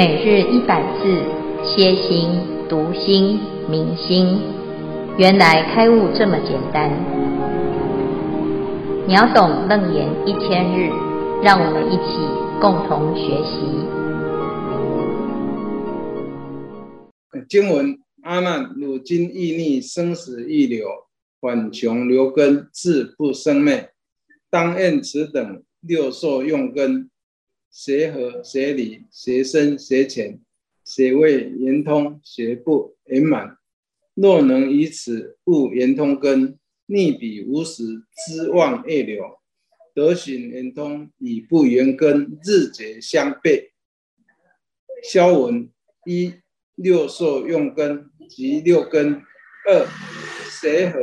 每日一百字，歇心、读心、明心，原来开悟这么简单。秒懂楞严一千日，让我们一起共同学习。经文：阿难，汝今忆逆生死欲流，反穷流根，自不生灭。当愿此等六受用根。谁合谁离，谁深谁浅，谁为圆通，谁不圆满？若能以此悟圆通根，逆彼无时知妄业流，得行圆通，与不圆根日节相悖。消文一六受用根及六根二谁合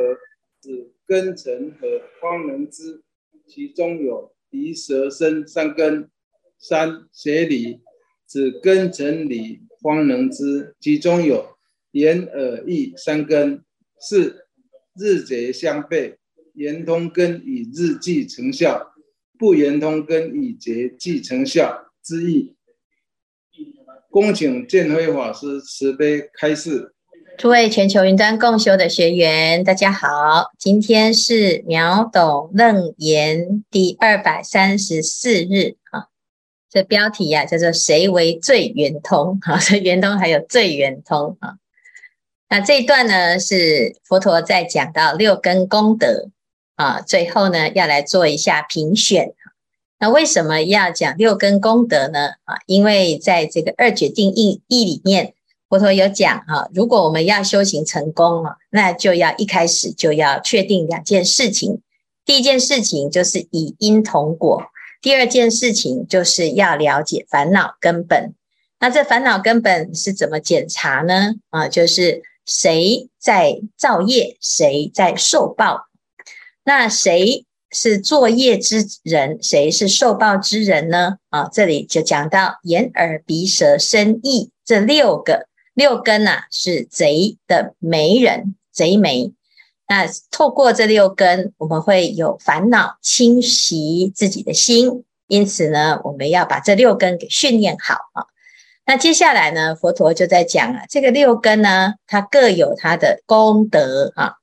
指根尘和方能知，其中有鼻舌身三根。三学理，指根成理方能知，其中有眼耳意三根。四日节相悖，言通根以日计成效，不言通根以节计成效之意。恭请建辉法师慈悲开示。诸位全球云端共修的学员，大家好，今天是秒懂楞严第二百三十四日啊。的标题呀、叫做“谁为最圆通”啊，所以圆通还有最圆通啊。那这一段呢，是佛陀在讲到六根功德啊，最后呢要来做一下评选。那为什么要讲六根功德呢？啊，因为在这个二决定义义里面，佛陀有讲啊，如果我们要修行成功啊，那就要一开始就要确定两件事情。第一件事情就是以因同果。第二件事情就是要了解烦恼根本。那这烦恼根本是怎么检查呢？啊，就是谁在造业，谁在受报。那谁是作业之人，谁是受报之人呢？啊，这里就讲到眼耳鼻舌身意这六个六根啊，是贼的媒人，贼媒。那透过这六根，我们会有烦恼侵袭自己的心，因此呢，我们要把这六根给训练好啊。那接下来呢，佛陀就在讲啊，这个六根呢，它各有它的功德啊。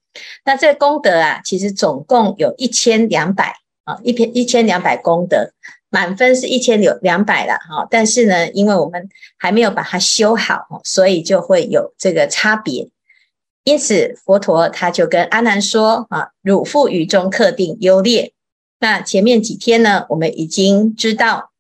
那这个功德啊，其实总共有一千两百啊，一篇一千两百功德，满分是一千两两百了哈。但是呢，因为我们还没有把它修好，所以就会有这个差别。因此，佛陀他就跟阿难说：“啊，汝复于中克定优劣。那前面几天呢，我们已经知道，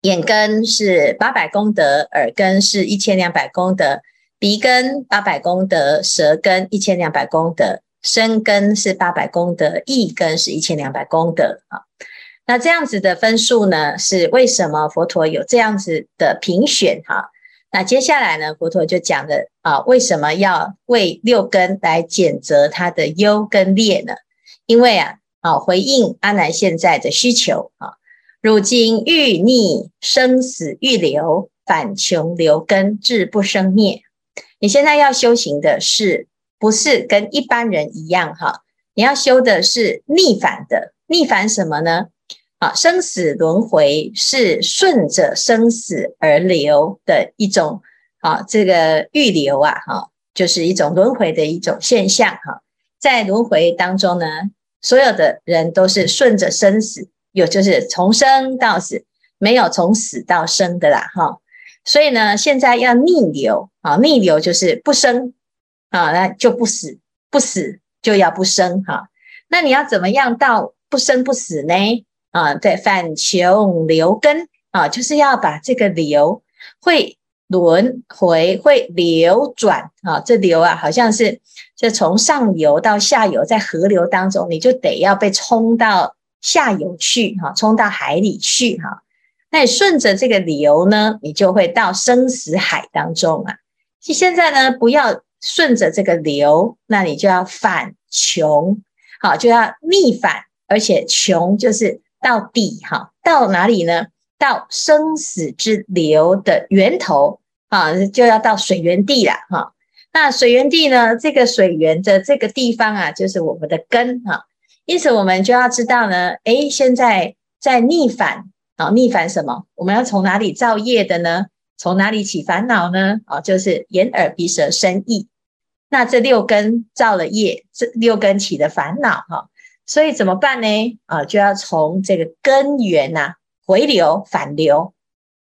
眼根是八百功德，耳根是一千两百功德，鼻根八百功德，舌根一千两百功德，身根是八百功德，意根是一千两百功德。啊，那这样子的分数呢，是为什么佛陀有这样子的评选？哈。”那接下来呢，佛陀就讲了啊，为什么要为六根来检择它的优跟劣呢？因为啊，啊回应阿难现在的需求啊，如今欲逆生死欲流，反穷流根，自不生灭。你现在要修行的是，不是跟一般人一样哈？你要修的是逆反的，逆反什么呢？啊，生死轮回是顺着生死而流的一种啊，这个欲流啊，哈，就是一种轮回的一种现象哈。在轮回当中呢，所有的人都是顺着生死，有就是从生到死，没有从死到生的啦，哈。所以呢，现在要逆流啊，逆流就是不生啊，那就不死，不死就要不生哈。那你要怎么样到不生不死呢？啊，对，反穷流根啊，就是要把这个流会轮回、会流转啊，这流啊，好像是就从上游到下游，在河流当中，你就得要被冲到下游去哈，冲到海里去哈。那你顺着这个流呢，你就会到生死海当中啊。现在呢，不要顺着这个流，那你就要反穷，好，就要逆反，而且穷就是。到底哈，到哪里呢？到生死之流的源头啊，就要到水源地了哈。那水源地呢？这个水源的这个地方啊，就是我们的根哈。因此，我们就要知道呢，诶，现在在逆反啊，逆反什么？我们要从哪里造业的呢？从哪里起烦恼呢？啊，就是眼耳鼻舌身意。那这六根造了业，这六根起的烦恼哈。所以怎么办呢？啊，就要从这个根源呐回流反流，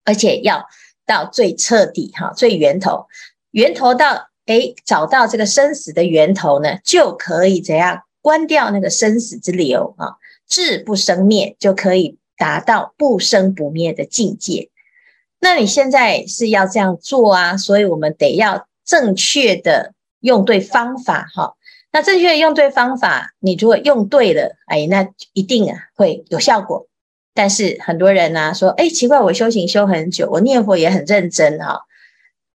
而且要到最彻底哈，最源头，源头到诶，找到这个生死的源头呢，就可以怎样关掉那个生死之流啊，智不生灭，就可以达到不生不灭的境界。那你现在是要这样做啊，所以我们得要正确的用对方法哈。那正确的用对方法，你如果用对了，哎，那一定啊会有效果。但是很多人呢、啊、说，哎，奇怪，我修行修很久，我念佛也很认真哈，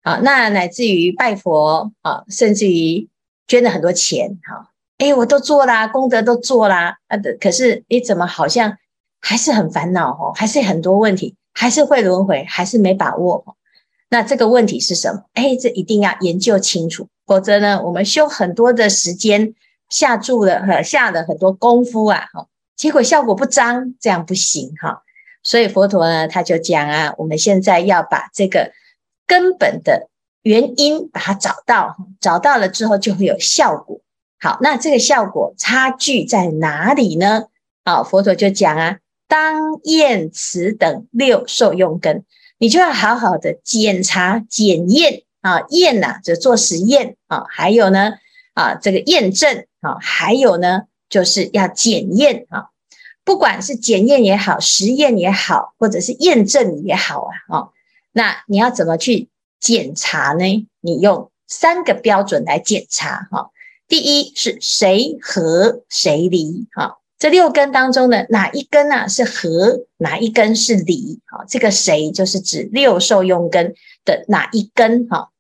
啊，那乃至于拜佛啊，甚至于捐了很多钱哈，哎，我都做啦，功德都做啦，啊，可是你怎么好像还是很烦恼哦，还是很多问题，还是会轮回，还是没把握。那这个问题是什么？哎，这一定要研究清楚。否则呢，我们修很多的时间下注了哈，下了很多功夫啊，哈，结果效果不彰，这样不行哈。所以佛陀呢，他就讲啊，我们现在要把这个根本的原因把它找到，找到了之后就会有效果。好，那这个效果差距在哪里呢？啊，佛陀就讲啊，当验此等六受用根，你就要好好的检查检验。啊，验呐、啊，就做实验啊，还有呢，啊，这个验证啊，还有呢，就是要检验啊，不管是检验也好，实验也好，或者是验证也好啊，啊，那你要怎么去检查呢？你用三个标准来检查哈、啊。第一是谁和谁离哈，这六根当中呢哪一根啊是和，哪一根是离？哈，这个谁就是指六受用根的哪一根哈。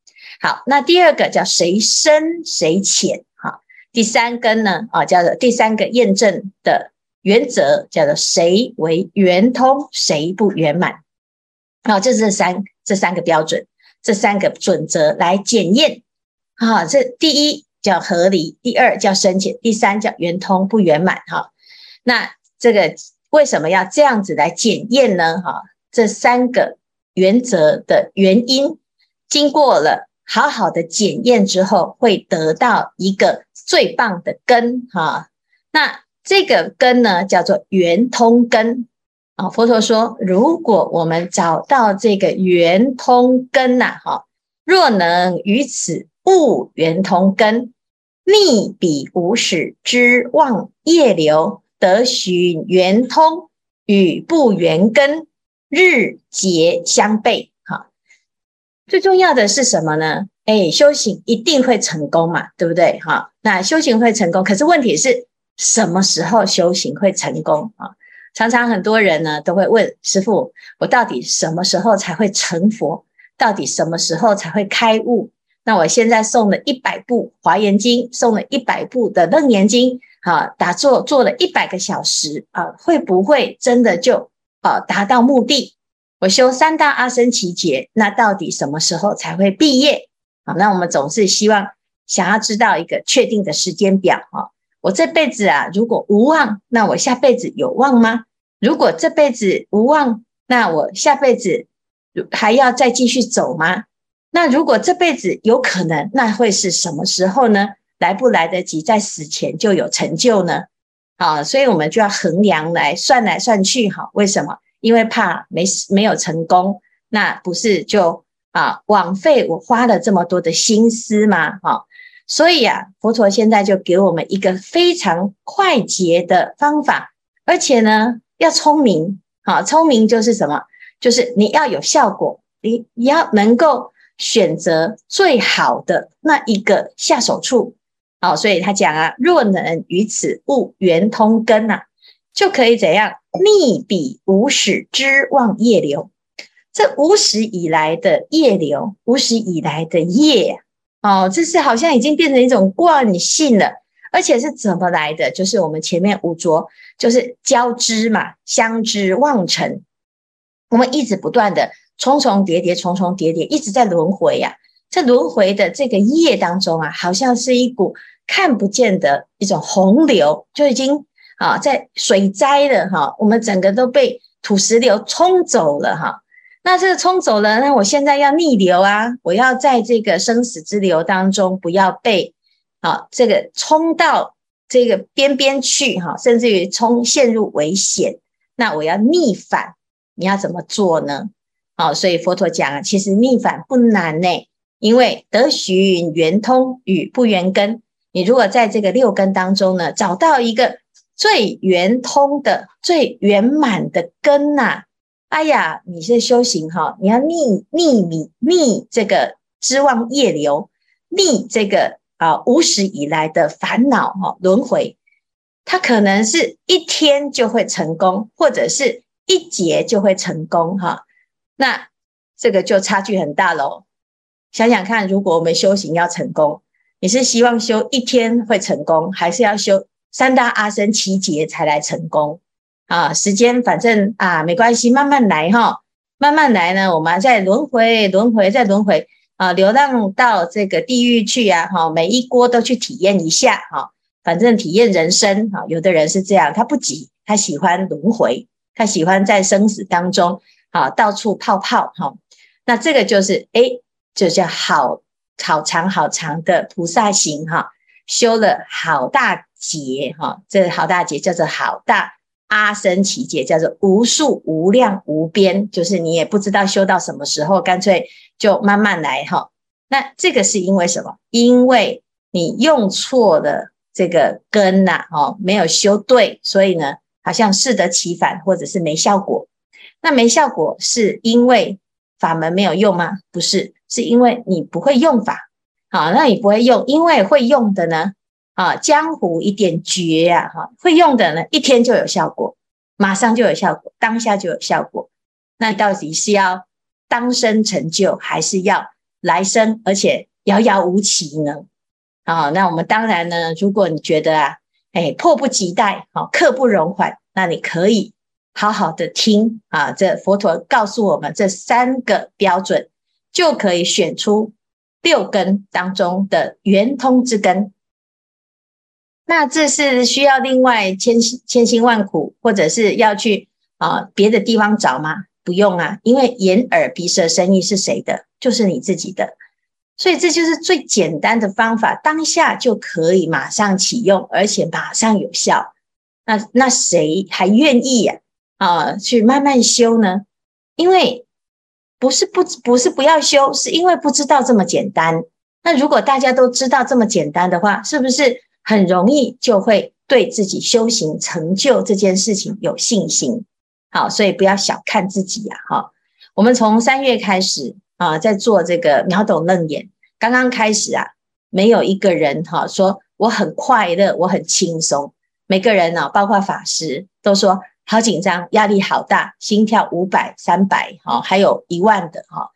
好，那第二个叫谁深谁浅，哈，第三根呢，啊，叫做第三个验证的原则，叫做谁为圆通，谁不圆满，好，这是三这三个标准，这三个准则来检验，啊，这第一叫合理，第二叫深浅，第三叫圆通不圆满，哈，那这个为什么要这样子来检验呢？哈，这三个原则的原因，经过了。好好的检验之后，会得到一个最棒的根哈。那这个根呢，叫做圆通根啊。佛陀说，如果我们找到这个圆通根呐，哈，若能于此悟圆通根，逆彼无始之妄业流，得寻圆通与不圆根，日结相悖。哈最重要的是什么呢？哎，修行一定会成功嘛，对不对？哈，那修行会成功，可是问题是什么时候修行会成功啊？常常很多人呢都会问师傅：我到底什么时候才会成佛？到底什么时候才会开悟？那我现在送了一百部华严经，送了一百部的楞严经，啊，打坐做了一百个小时啊，会不会真的就啊达到目的？我修三大阿僧祇劫，那到底什么时候才会毕业？好，那我们总是希望想要知道一个确定的时间表哈。我这辈子啊，如果无望，那我下辈子有望吗？如果这辈子无望，那我下辈子还要再继续走吗？那如果这辈子有可能，那会是什么时候呢？来不来得及在死前就有成就呢？啊，所以我们就要衡量来算来算去哈。为什么？因为怕没没有成功，那不是就啊枉费我花了这么多的心思吗？哈，所以啊，佛陀现在就给我们一个非常快捷的方法，而且呢要聪明，好，聪明就是什么？就是你要有效果，你你要能够选择最好的那一个下手处，好，所以他讲啊，若能于此悟圆通根呐、就可以怎样逆彼无始之妄业流？这无始以来的业流，无始以来的业哦，这是好像已经变成一种惯性了，而且是怎么来的？就是我们前面五浊，就是交织嘛，相知妄成，我们一直不断的重重叠叠，重重叠叠，一直在轮回呀。在轮回的这个业当中啊，好像是一股看不见的一种洪流，就已经。啊，在水灾了哈，我们整个都被土石流冲走了哈。那这个冲走了，那我现在要逆流啊，我要在这个生死之流当中不要被啊这个冲到这个边边去哈，甚至于冲陷入危险。那我要逆反，你要怎么做呢？好，所以佛陀讲啊，其实逆反不难呢，因为得寻圆通与不圆根。你如果在这个六根当中呢，找到一个最圆通的、最圆满的根呐。哎呀，你是修行哈，你要逆逆你逆这个织网业流，逆这个啊无始以来的烦恼哈轮回，它可能是一天就会成功，或者是一劫就会成功哈。那这个就差距很大喽。想想看，如果我们修行要成功，你是希望修一天会成功，还是要修三大阿僧七劫才来成功？啊，时间反正啊没关系，慢慢来哈，慢慢来呢。我们再轮回，轮回再轮回啊，流浪到这个地狱去呀，哈，每一锅都去体验一下哈。反正体验人生哈，有的人是这样，他不急，他喜欢轮回，他喜欢在生死当中啊到处泡泡哈。那这个就是哎，就叫好好长好长的菩萨行哈，修了好大劫哈，这好大劫叫做好大。阿僧只劫叫做无数无量无边，就是你也不知道修到什么时候，干脆就慢慢来哈。那这个是因为什么？因为你用错了这个根呐，哦，没有修对，所以呢，好像适得其反，或者是没效果。那没效果是因为法门没有用吗？不是，是因为你不会用法。好，那你不会用，因为会用的呢？啊，江湖一点绝呀，哈，会用的呢，一天就有效果，马上就有效果，当下就有效果。那到底是要当生成就，还是要来生，而且遥遥无期呢？啊，那我们当然呢，如果你觉得啊，哎，迫不及待，好，刻不容缓，那你可以好好的听啊，这佛陀告诉我们这三个标准，就可以选出六根当中的圆通之根。那这是需要另外千千辛万苦，或者是要去啊别的地方找吗？不用啊，因为眼耳鼻舌身意是谁的？就是你自己的。所以这就是最简单的方法，当下就可以马上启用，而且马上有效。那那谁还愿意呀？啊去慢慢修呢？因为不是不不是不要修，是因为不知道这么简单。那如果大家都知道这么简单的话，是不是？很容易就会对自己修行成就这件事情有信心，好，所以不要小看自己呀，哈。我们从三月开始啊，在做这个秒懂楞严，刚刚开始啊，没有一个人哈说我很快乐，我很轻松。每个人呢，包括法师都说好紧张，压力好大，心跳五百、三百，哈，还有一万的哈。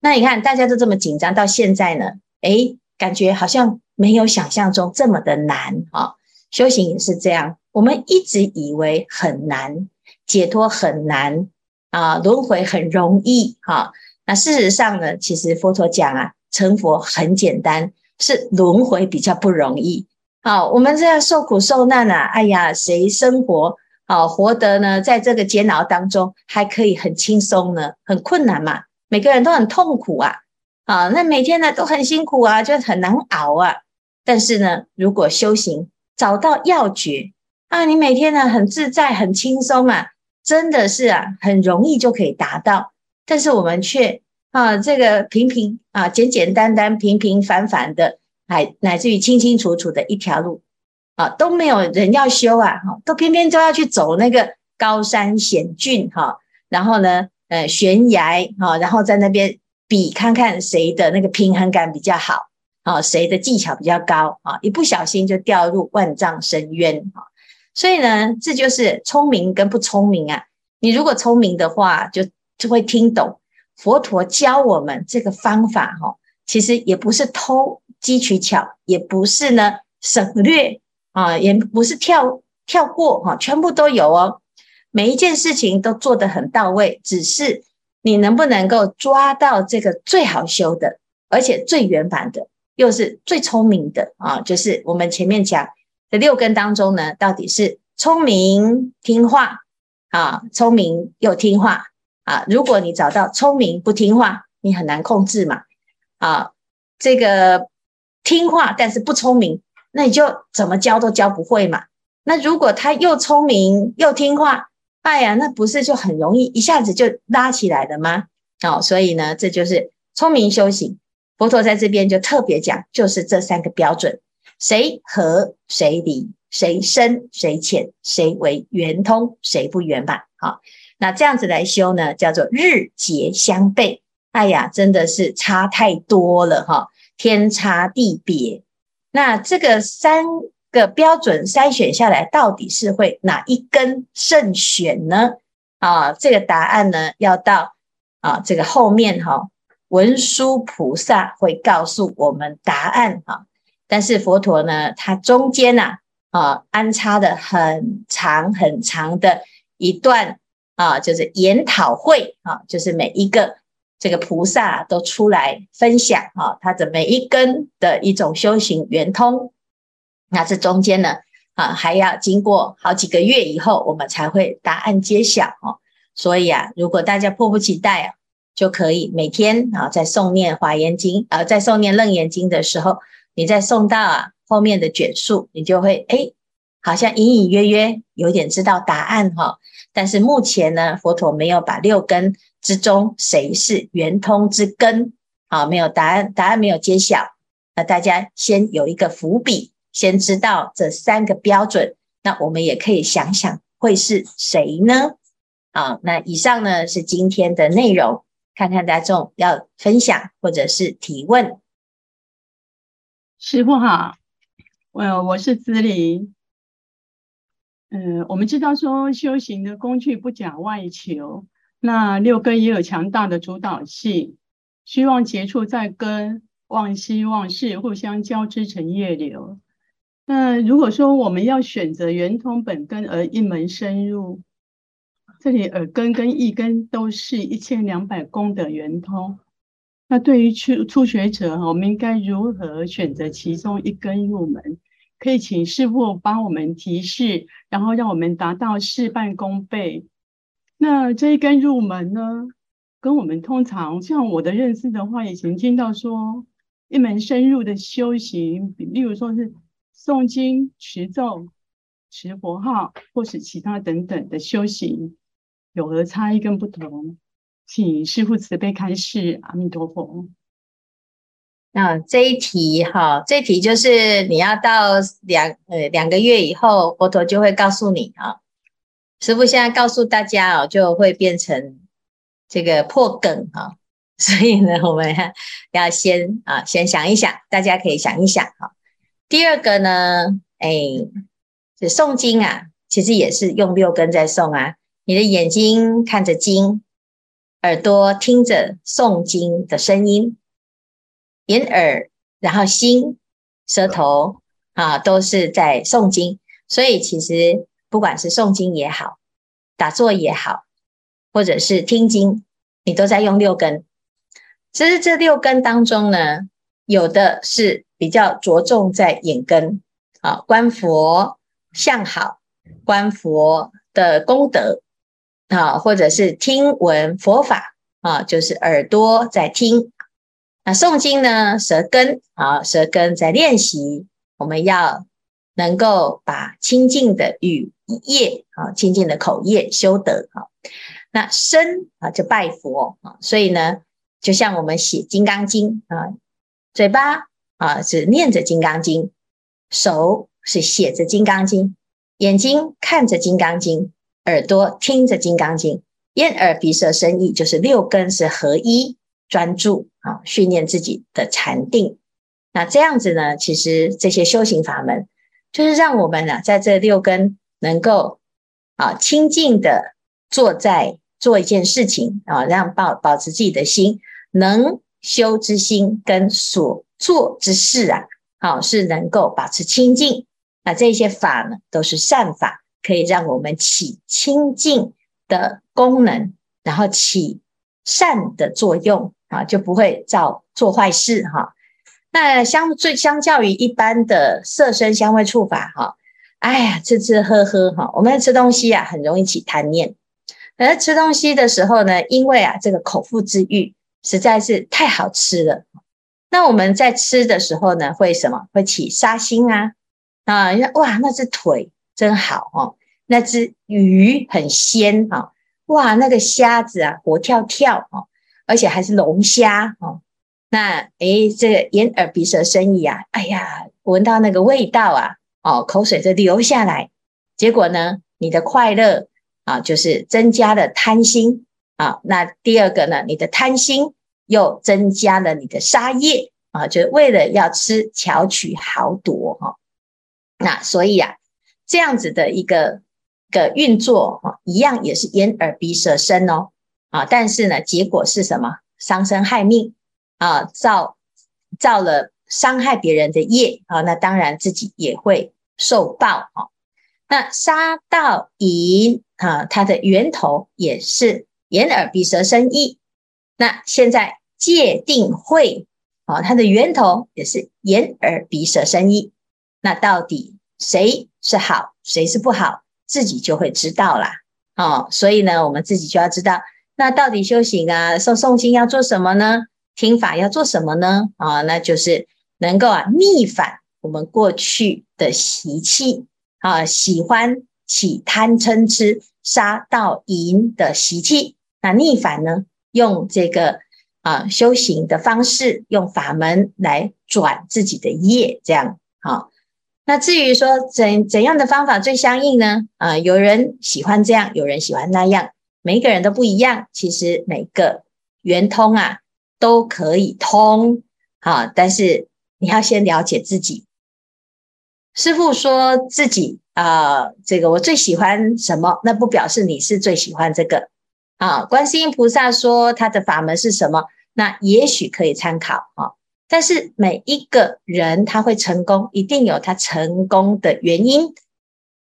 那你看大家都这么紧张，到现在呢，诶，感觉好像。没有想象中这么的难啊！修行也是这样，我们一直以为很难，解脱很难啊，轮回很容易哈。那事实上呢，其实佛陀讲啊，成佛很简单，是轮回比较不容易。好，我们这样受苦受难啊，哎呀，谁生活啊活得呢？在这个煎熬当中，还可以很轻松呢？很困难嘛，每个人都很痛苦啊！啊，那每天呢都很辛苦啊，就很难熬啊。但是呢，如果修行找到要诀啊，你每天呢很自在、很轻松啊，真的是啊，很容易就可以达到。但是我们却啊，这个平平啊、简简单单、平平凡凡的，乃乃至于清清楚楚的一条路啊，都没有人要修啊，哈，都偏偏都要去走那个高山险峻哈，然后呢，呃，悬崖哈，然后在那边比看看谁的那个平衡感比较好。啊，谁的技巧比较高啊？一不小心就掉入万丈深渊啊！所以呢，这就是聪明跟不聪明啊。你如果聪明的话，就就会听懂佛陀教我们这个方法哈。其实也不是偷机取巧，也不是呢省略啊，也不是跳跳过哈，全部都有哦。每一件事情都做得很到位，只是你能不能够抓到这个最好修的，而且最圆满的。又是最聪明的啊，就是我们前面讲的六根当中呢，到底是聪明听话啊，聪明又听话啊，如果你找到聪明不听话，你很难控制嘛。啊，这个听话但是不聪明，那你就怎么教都教不会嘛。那如果他又聪明又听话，哎呀，那不是就很容易一下子就拉起来了吗？哦，所以呢，这就是聪明修行。佛陀在这边就特别讲，就是这三个标准：谁合谁离，谁深谁浅，谁为圆通，谁不圆满。好，那这样子来修呢，叫做日节相悖。哎呀，真的是差太多了哈，天差地别。那这个三个标准筛选下来，到底是会哪一根胜选呢？啊，这个答案呢，要到啊这个后面哈。文殊菩萨会告诉我们答案哈，但是佛陀呢，他中间呐啊安插的很长很长的一段啊，就是研讨会啊，就是每一个这个菩萨都出来分享啊，他的每一根的一种修行圆通，那这中间呢啊还要经过好几个月以后，我们才会答案揭晓哦。所以啊，如果大家迫不及待啊。就可以每天啊，在诵念华严经啊，在诵念楞严经的时候，你在诵到啊后面的卷数，你就会哎，好像隐隐约约有点知道答案哈。但是目前呢，佛陀没有把六根之中谁是圆通之根好，没有答案，答案没有揭晓。那大家先有一个伏笔，先知道这三个标准，那我们也可以想想会是谁呢？啊，那以上呢是今天的内容。看看大众要分享或者是提问。师傅好，我我是姿玲。嗯，我们知道说修行的工具不讲外求，那六根也有强大的主导性，希望结处在根，妄心妄事互相交织成业流。那如果说我们要选择圆通本根而一门深入。这里耳根跟意根都是一千两百功德圆通。那对于初初学者，我们应该如何选择其中一根入门？可以请师父帮我们提示，然后让我们达到事半功倍。那这一根入门呢，跟我们通常像我的认识的话，以前听到说一门深入的修行，例如说是诵经、持咒、持佛号，或是其他等等的修行。有何差异跟不同？请师父慈悲开示。阿弥陀佛。那这一题哈，这一题就是你要到两呃两个月以后，佛陀就会告诉你啊。师父现在告诉大家哦，就会变成这个破梗哈。所以呢，我们要先啊，先想一想，大家可以想一想哈。第二个呢，哎，这诵经啊，其实也是用六根在诵啊。你的眼睛看着经，耳朵听着诵经的声音，眼耳，然后心、舌头啊，都是在诵经。所以其实不管是诵经也好，打坐也好，或者是听经，你都在用六根。其实这六根当中呢，有的是比较着重在眼根啊，观佛相好，观佛的功德。啊，或者是听闻佛法啊，就是耳朵在听。那诵经呢，舌根啊，舌根在练习。我们要能够把清净的语业啊，清净的口业修得啊。那身啊，就拜佛啊。所以呢，就像我们写《金刚经》啊，嘴巴啊是念着《金刚经》，手是写着《金刚经》，眼睛看着《金刚经》。耳朵听着《金刚经》，眼耳鼻舌身意，就是六根是合一专注啊，训练自己的禅定。那这样子呢，其实这些修行法门，就是让我们啊，在这六根能够啊清净的坐在做一件事情啊，让保保持自己的心能修之心跟所做之事啊，好是能够保持清净。那这些法呢，都是善法。可以让我们起清净的功能，然后起善的作用啊，就不会造做坏事哈。那相最相较于一般的色身香味触法哈，哎呀吃吃喝喝哈，我们吃东西啊很容易起贪念。而吃东西的时候呢，因为啊这个口腹之欲实在是太好吃了，那我们在吃的时候呢，会什么？会起杀心啊啊！哇，那只腿真好哦，那只鱼很鲜啊，哇，那个虾子啊活跳跳哦，而且还是龙虾哦。那诶，这个眼耳鼻舌身意啊，哎呀，闻到那个味道啊，哦，口水就流下来。结果呢，你的快乐啊，就是增加了贪心啊。那第二个呢，你的贪心又增加了你的杀业啊，就是为了要吃巧取豪夺哈。那所以啊，这样子的一个个运作哈，一样也是眼耳鼻舌身哦啊，但是呢，结果是什么？伤身害命。啊，造造了伤害别人的业啊，那当然自己也会受报啊。那杀盗淫啊，它的源头也是眼耳鼻舌身意。那现在戒定慧啊，它的源头也是眼耳鼻舌身意。那到底谁是好，谁是不好，自己就会知道啦。哦，所以呢，我们自己就要知道，那到底修行啊，诵诵经要做什么呢？听法要做什么呢？啊，那就是能够啊逆反我们过去的习气啊，喜欢起贪嗔痴杀盗淫的习气。那逆反呢，用这个啊修行的方式，用法门来转自己的业，这样好。那至于说怎怎样的方法最相应呢？啊，有人喜欢这样，有人喜欢那样，每一个人都不一样。其实每个圆通啊。都可以通，啊，但是你要先了解自己。师傅说自己啊、这个我最喜欢什么？那不表示你是最喜欢这个啊。观世音菩萨说他的法门是什么？那也许可以参考啊。但是每一个人他会成功，一定有他成功的原因。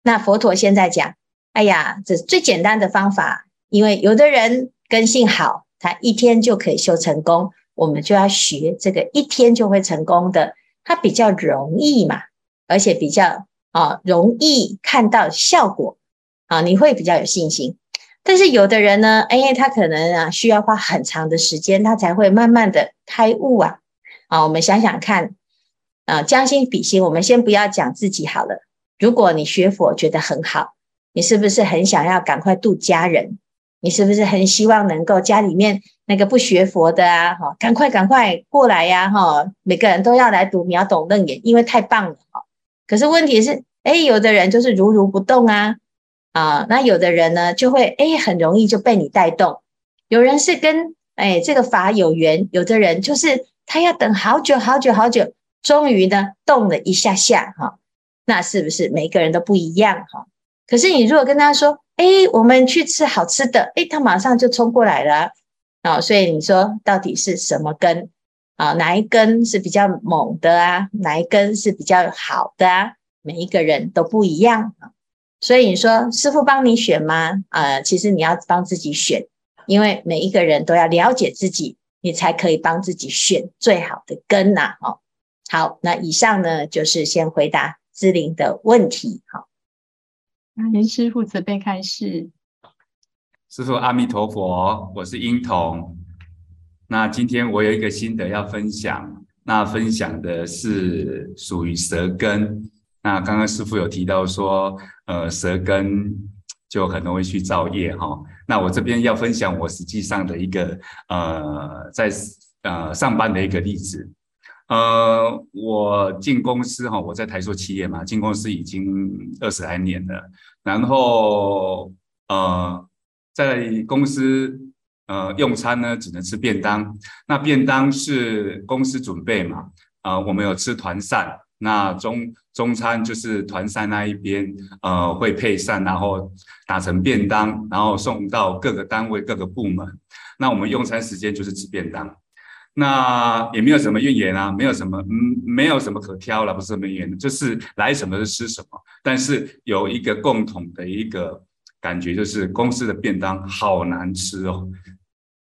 那佛陀现在讲，哎呀，这最简单的方法，因为有的人根性好。他一天就可以修成功，我们就要学这个一天就会成功的，它比较容易嘛，而且比较啊容易看到效果啊，你会比较有信心。但是有的人呢，因为，他可能啊需要花很长的时间，他才会慢慢的开悟啊。啊，我们想想看啊，将心比心，我们先不要讲自己好了。如果你学佛觉得很好，你是不是很想要赶快度家人？你是不是很希望能够家里面那个不学佛的啊，哈，赶快赶快过来呀，哈，每个人都要来读秒懂楞严，因为太棒了，哈。可是问题是，哎，有的人就是如如不动啊，啊，那有的人呢就会，哎，很容易就被你带动。有人是跟哎这个法有缘，有的人就是他要等好久好久好久，终于呢动了一下下，哈，那是不是每个人都不一样，哈？可是你如果跟他说，哎，我们去吃好吃的，哎，他马上就冲过来了啊！所以你说到底是什么根啊？哪一根是比较猛的啊？哪一根是比较好的啊？每一个人都不一样啊！所以你说师傅帮你选吗？啊，其实你要帮自己选，因为每一个人都要了解自己，你才可以帮自己选最好的根呐！哦，好，那以上呢就是先回答志玲的问题，好。林师傅慈悲开示，师傅阿弥陀佛，我是英童。那今天我有一个心得要分享，那分享的是属于舌根。那刚刚师傅有提到说，呃，舌根就很容易去造业哈。那我这边要分享我实际上的一个呃，在呃上班的一个例子。呃，我进公司哈，我在台塑企业嘛，进公司已经二十来年了。然后呃，在公司呃用餐呢，只能吃便当。那便当是公司准备嘛，啊、呃，我们有吃团膳。那中中餐就是团膳那一边呃会配膳，然后打成便当，然后送到各个单位各个部门。那我们用餐时间就是吃便当。那也没有什么怨言啊，没有什么，嗯，没有什么可挑了，不是什么怨言，就是来什么就吃什么。但是有一个共同的一个感觉，就是公司的便当好难吃哦，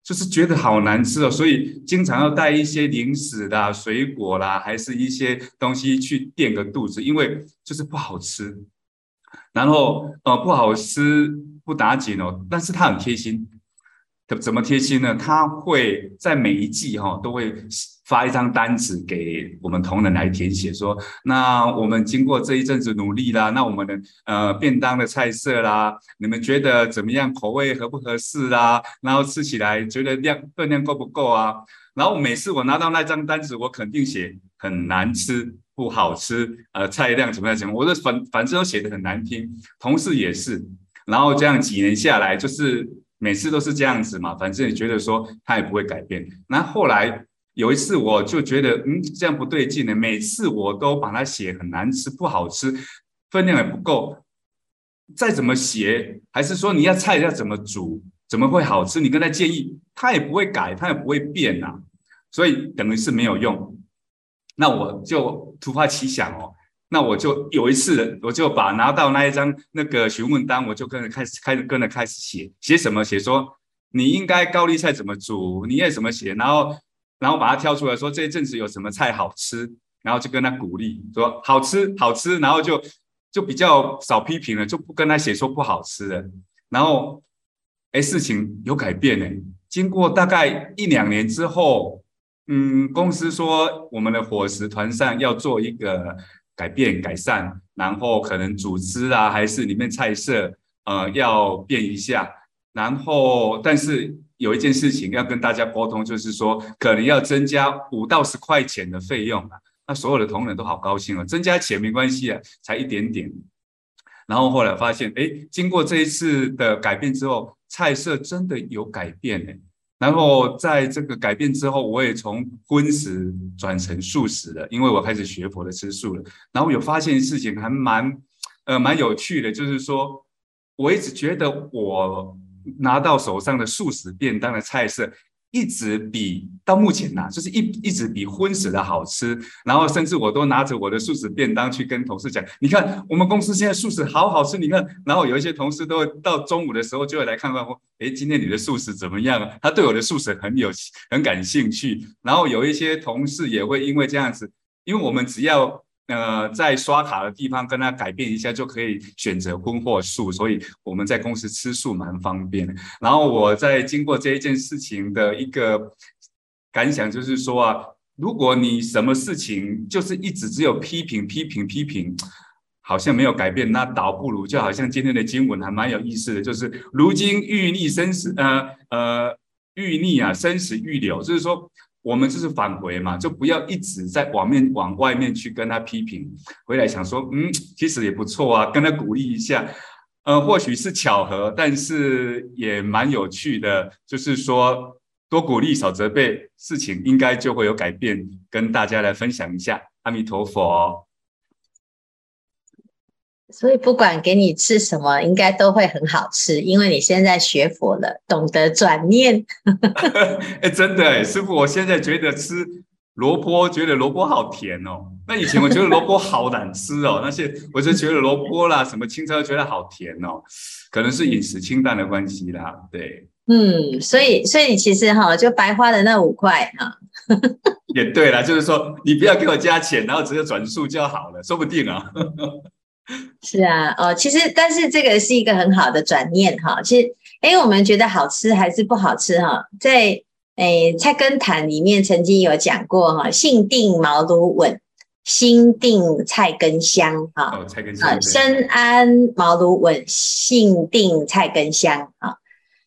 就是觉得好难吃哦，所以经常要带一些零食啦、水果啦，还是一些东西去垫个肚子，因为就是不好吃。然后呃不好吃不打紧哦，但是他很贴心，怎怎么贴心呢？他会在每一季哈、都会发一张单子给我们同仁来填写，说那我们经过这一阵子努力啦，那我们的呃便当的菜色啦，你们觉得怎么样？口味合不合适啦？然后吃起来觉得量分量够不够啊？然后每次我拿到那张单子，我肯定写很难吃。不好吃，呃，菜量怎么样？怎么样？我的反反正都写得很难听，同事也是。然后这样几年下来，就是每次都是这样子嘛。反正也觉得说他也不会改变。那后来有一次，我就觉得，嗯，这样不对劲呢。每次我都把它写很难吃，不好吃，分量也不够。再怎么写，还是说你要菜要怎么煮，怎么会好吃？你跟他建议，他也不会改，他也不会变呐、啊。所以等于是没有用。那我就突发奇想哦，那我就有一次，我就把拿到那一张那个询问单，我就跟着开始开始跟着开始写，写什么？写说你应该高丽菜怎么煮，你也怎么写，然后然后把它挑出来说这一阵子有什么菜好吃，然后就跟他鼓励说好吃好吃，然后就就比较少批评了，就不跟他写说不好吃了，然后哎事情有改变呢，经过大概一两年之后。嗯，公司说我们的伙食团上要做一个改变改善，然后可能组织啊，还是里面菜色，呃，要变一下。然后，但是有一件事情要跟大家沟通，就是说可能要增加五到十块钱的费用啊。那所有的同仁都好高兴哦，增加钱没关系啊，才一点点。然后后来发现，哎，经过这一次的改变之后，菜色真的有改变呢。然后在这个改变之后，我也从荤食转成素食了，因为我开始学佛的吃素了。然后有发现事情还蛮，呃，蛮有趣的，就是说，我一直觉得我拿到手上的素食便当的菜色。一直比到目前呐、啊，就是一一直比荤食的好吃，然后甚至我都拿着我的素食便当去跟同事讲，你看我们公司现在素食好好吃，你看，然后有一些同事都会到中午的时候就会来看看我，哎，今天你的素食怎么样啊？他对我的素食很有很感兴趣，然后有一些同事也会因为这样子，因为我们只要。呃，在刷卡的地方跟他改变一下就可以选择荤或素，所以我们在公司吃素蛮方便的。然后我在经过这一件事情的一个感想，就是说啊，如果你什么事情就是一直只有批评、批评、批评，好像没有改变，那倒不如就好像今天的经文还蛮有意思的，就是如今欲逆生死，呃呃，欲逆啊，生死欲流，就是说。我们就是返回嘛，就不要一直在往面往外面去跟他批评，回来想说，嗯，其实也不错啊，跟他鼓励一下，呃，或许是巧合，但是也蛮有趣的，就是说多鼓励少责备，事情应该就会有改变，跟大家来分享一下。阿弥陀佛。所以不管给你吃什么，应该都会很好吃，因为你现在学佛了，懂得转念。哎，真的哎，师傅，我现在觉得吃萝卜，觉得萝卜好甜哦。那以前我觉得萝卜好难吃哦，那些我就觉得萝卜啦，什么青菜都觉得好甜哦，可能是饮食清淡的关系啦。对，嗯，所以所以其实哈，就白花的那五块哈。也对啦，就是说你不要给我加钱，然后直接转素就好了，说不定啊。是啊，哦，其实但是这个是一个很好的转念哈。其实，哎，我们觉得好吃还是不好吃哈？在诶菜根谭里面曾经有讲过哈，性定茅庐稳，心定菜根香哈。哦，菜根香。身安茅庐稳，性定菜根香啊。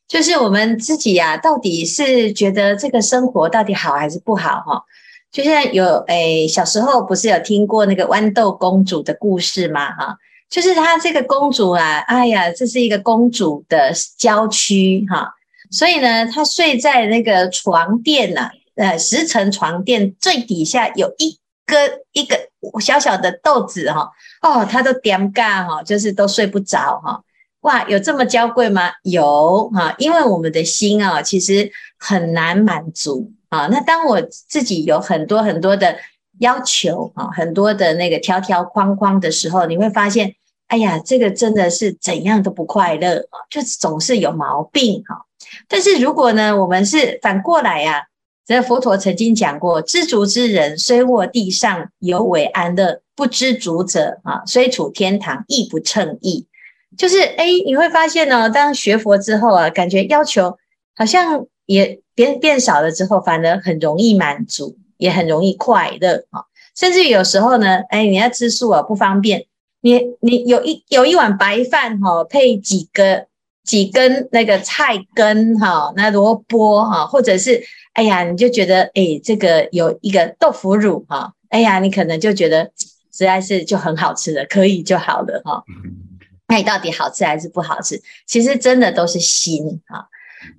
就是我们自己呀、啊，到底是觉得这个生活到底好还是不好哈？就像有诶，小时候不是有听过那个豌豆公主的故事吗？哈，就是她这个公主啊，哎呀，这是一个公主的郊区哈，所以呢，她睡在那个床垫呐，呃，十层床垫最底下有一个一个小小的豆子哈，哦，她都点尬哈，就是都睡不着哈，哇，有这么娇贵吗？有哈，因为我们的心啊，其实很难满足。啊，那当我自己有很多很多的要求啊，很多的那个条条框框的时候，你会发现，哎呀，这个真的是怎样都不快乐啊，就总是有毛病哈。但是如果呢，我们是反过来呀，这佛陀曾经讲过，知足之人虽卧地上，犹为安乐；不知足者啊，虽处天堂亦不称意。就是哎，你会发现呢，当学佛之后啊，感觉要求好像也变变少了之后，反而很容易满足，也很容易快乐啊。甚至有时候呢，哎，你要吃素啊，不方便，你你有一有一碗白饭哈，配几个几根那个菜根哈，那萝卜哈，或者是哎呀，你就觉得哎，这个有一个豆腐乳哈，哎呀，你可能就觉得实在是就很好吃的，可以就好了哈。那你到底好吃还是不好吃？其实真的都是心啊。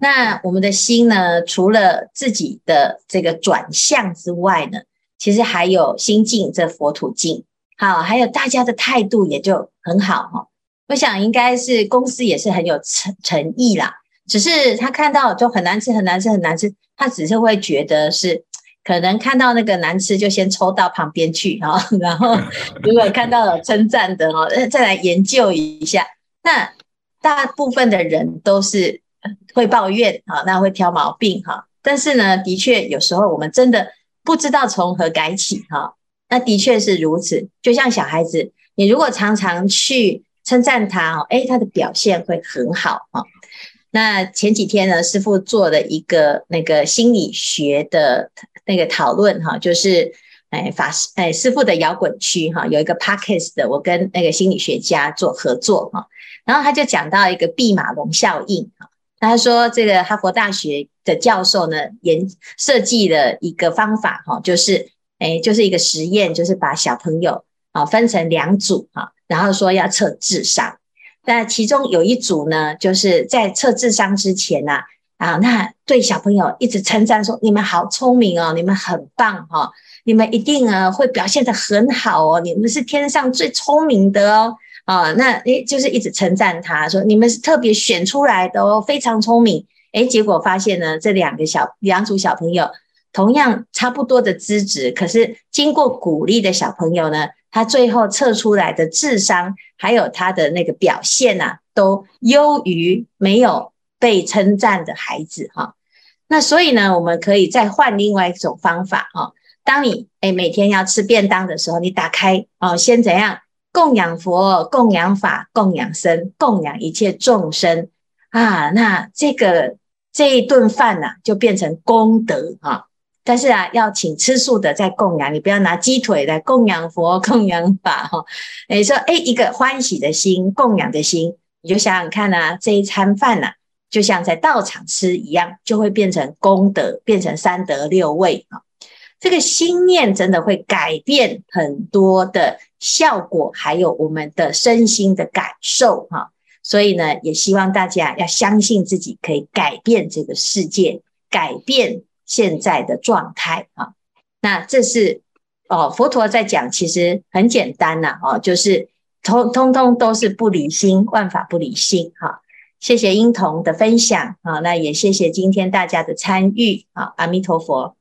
那我们的心呢，除了自己的这个转向之外呢，其实还有心净这佛土净，好，还有大家的态度也就很好哈。我想应该是公司也是很有诚诚意啦，只是他看到就很难吃、很难吃、很难吃，他只是会觉得是。可能看到那个难吃，就先抽到旁边去哈，然后如果看到有称赞的哦，再来研究一下。那大部分的人都是会抱怨哈，那会挑毛病哈。但是呢，的确有时候我们真的不知道从何改起哈。那的确是如此，就像小孩子，你如果常常去称赞他哦，诶，他的表现会很好哈。那前几天呢，师傅做了一个那个心理学的。那个讨论哈，就是哎法师哎师傅的摇滚区哈，有一个 podcast 的，我跟那个心理学家做合作哈，然后他就讲到一个毕马龙效应哈，他说这个哈佛大学的教授呢研设计了一个方法哈，就是哎就是一个实验，就是把小朋友啊分成两组哈，然后说要测智商，那其中有一组呢，就是在测智商之前呐。啊，那对小朋友一直称赞说：“你们好聪明哦，你们很棒哈、哦，你们一定啊会表现得很好哦，你们是天上最聪明的哦。”啊，那诶，就是一直称赞他说：“你们是特别选出来的哦，非常聪明。”诶，结果发现呢，这两个小两组小朋友同样差不多的资质，可是经过鼓励的小朋友呢，他最后测出来的智商还有他的那个表现啊，都优于没有。被称赞的孩子哈，那所以呢，我们可以再换另外一种方法哈。当你诶每天要吃便当的时候，你打开哦，先怎样供养佛、供养法、供养僧、供养一切众生啊？那这个这一顿饭呐，就变成功德哈。但是啊，要请吃素的在供养，你不要拿鸡腿来供养佛、供养法哈。你说诶一个欢喜的心、供养的心，你就想想看啊，这一餐饭呐。就像在道场吃一样，就会变成功德，变成三德六味啊。这个心念真的会改变很多的效果，还有我们的身心的感受哈。所以呢，也希望大家要相信自己可以改变这个世界，改变现在的状态啊。那这是哦，佛陀在讲，其实很简单呐，哦，就是通通通都是不离心，万法不离心哈。谢谢英童的分享啊，那也谢谢今天大家的参与啊，阿弥陀佛。